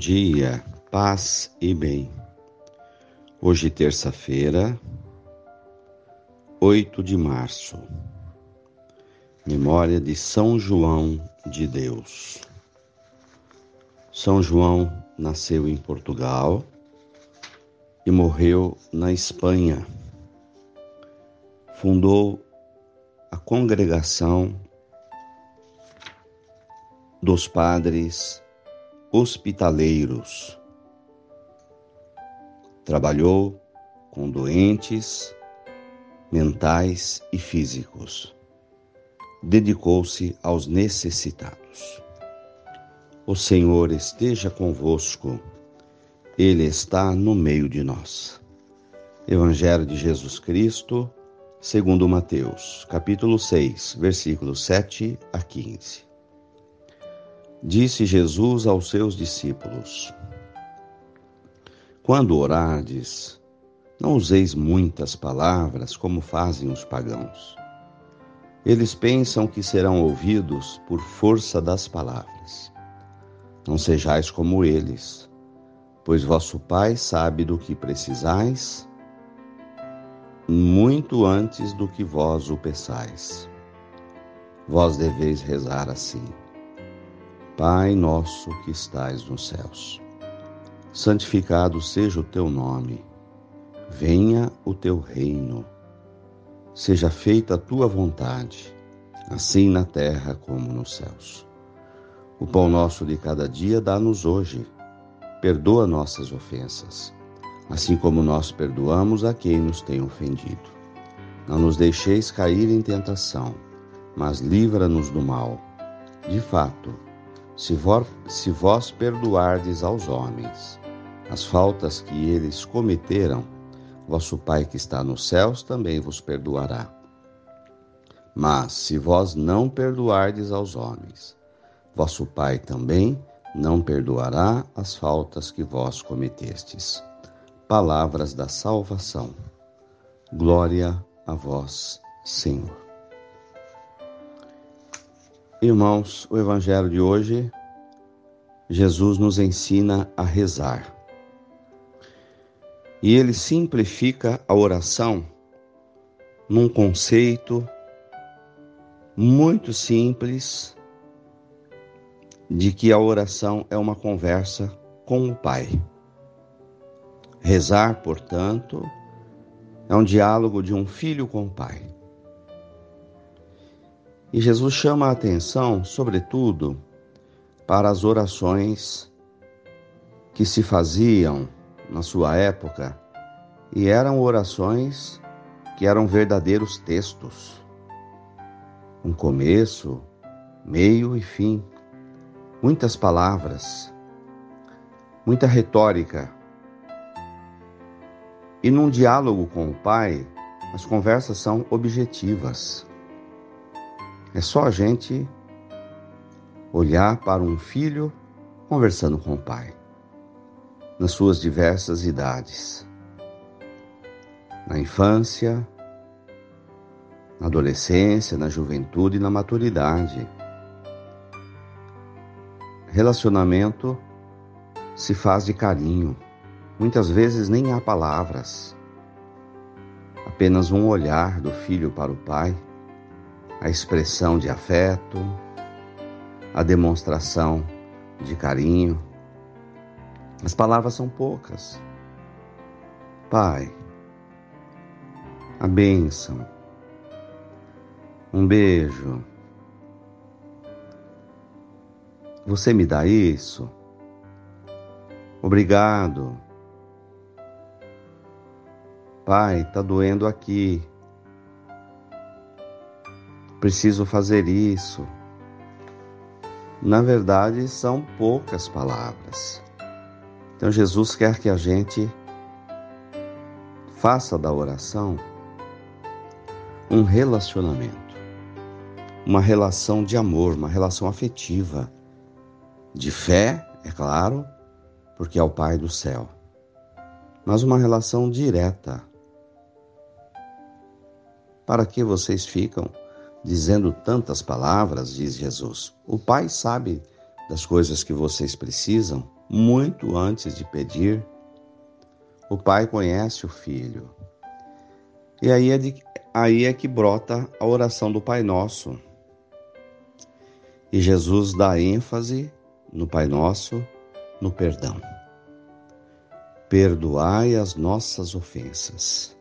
dia, paz e bem. Hoje, terça-feira, 8 de março, memória de São João de Deus. São João nasceu em Portugal e morreu na Espanha. Fundou a congregação dos padres hospitaleiros. Trabalhou com doentes mentais e físicos. Dedicou-se aos necessitados. O Senhor esteja convosco, Ele está no meio de nós. Evangelho de Jesus Cristo, segundo Mateus, capítulo 6, versículos 7 a 15. Disse Jesus aos seus discípulos: Quando orardes, não useis muitas palavras como fazem os pagãos. Eles pensam que serão ouvidos por força das palavras. Não sejais como eles, pois vosso Pai sabe do que precisais muito antes do que vós o peçais. Vós deveis rezar assim. Pai nosso que estais nos céus, santificado seja o teu nome, venha o teu reino, seja feita a tua vontade, assim na terra como nos céus. O pão nosso de cada dia dá-nos hoje, perdoa nossas ofensas, assim como nós perdoamos a quem nos tem ofendido. Não nos deixeis cair em tentação, mas livra-nos do mal. De fato, se se vós perdoardes aos homens as faltas que eles cometeram, vosso Pai que está nos céus também vos perdoará. Mas se vós não perdoardes aos homens, vosso Pai também não perdoará as faltas que vós cometestes. Palavras da salvação. Glória a vós, Senhor. Irmãos, o Evangelho de hoje, Jesus nos ensina a rezar. E ele simplifica a oração num conceito muito simples de que a oração é uma conversa com o Pai. Rezar, portanto, é um diálogo de um filho com o Pai. E Jesus chama a atenção, sobretudo, para as orações que se faziam na sua época e eram orações que eram verdadeiros textos. Um começo, meio e fim. Muitas palavras, muita retórica. E num diálogo com o Pai, as conversas são objetivas. É só a gente olhar para um filho conversando com o pai, nas suas diversas idades, na infância, na adolescência, na juventude e na maturidade. Relacionamento se faz de carinho, muitas vezes nem há palavras, apenas um olhar do filho para o pai a expressão de afeto, a demonstração de carinho. As palavras são poucas. Pai, a bênção, um beijo. Você me dá isso? Obrigado. Pai, tá doendo aqui preciso fazer isso. Na verdade, são poucas palavras. Então, Jesus quer que a gente faça da oração um relacionamento, uma relação de amor, uma relação afetiva, de fé, é claro, porque é o Pai do céu, mas uma relação direta. Para que vocês ficam dizendo tantas palavras, diz Jesus. O Pai sabe das coisas que vocês precisam. muito antes de pedir, o pai conhece o filho. E aí é, de, aí é que brota a oração do Pai Nosso. E Jesus dá ênfase no Pai Nosso, no perdão. Perdoai as nossas ofensas,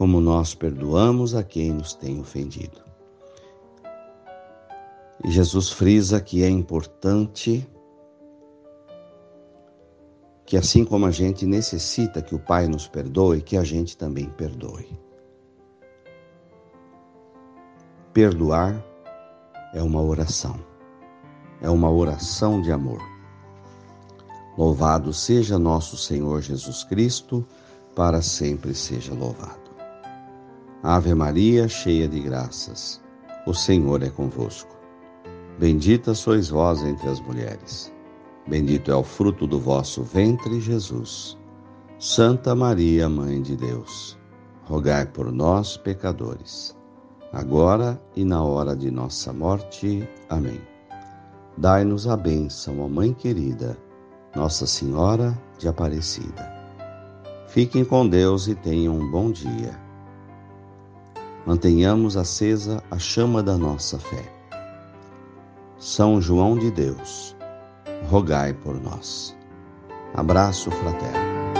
como nós perdoamos a quem nos tem ofendido. E Jesus frisa que é importante que assim como a gente necessita que o Pai nos perdoe, que a gente também perdoe. Perdoar é uma oração, é uma oração de amor. Louvado seja nosso Senhor Jesus Cristo, para sempre seja louvado. Ave Maria, cheia de graças, o Senhor é convosco. Bendita sois vós entre as mulheres Bendito é o fruto do vosso ventre, Jesus. Santa Maria, Mãe de Deus, rogai por nós, pecadores, agora e na hora de nossa morte. Amém. Dai-nos a bênção, ó Mãe querida, Nossa Senhora de Aparecida. Fiquem com Deus e tenham um bom dia. Mantenhamos acesa a chama da nossa fé. São João de Deus rogai por nós. Abraço fraterno.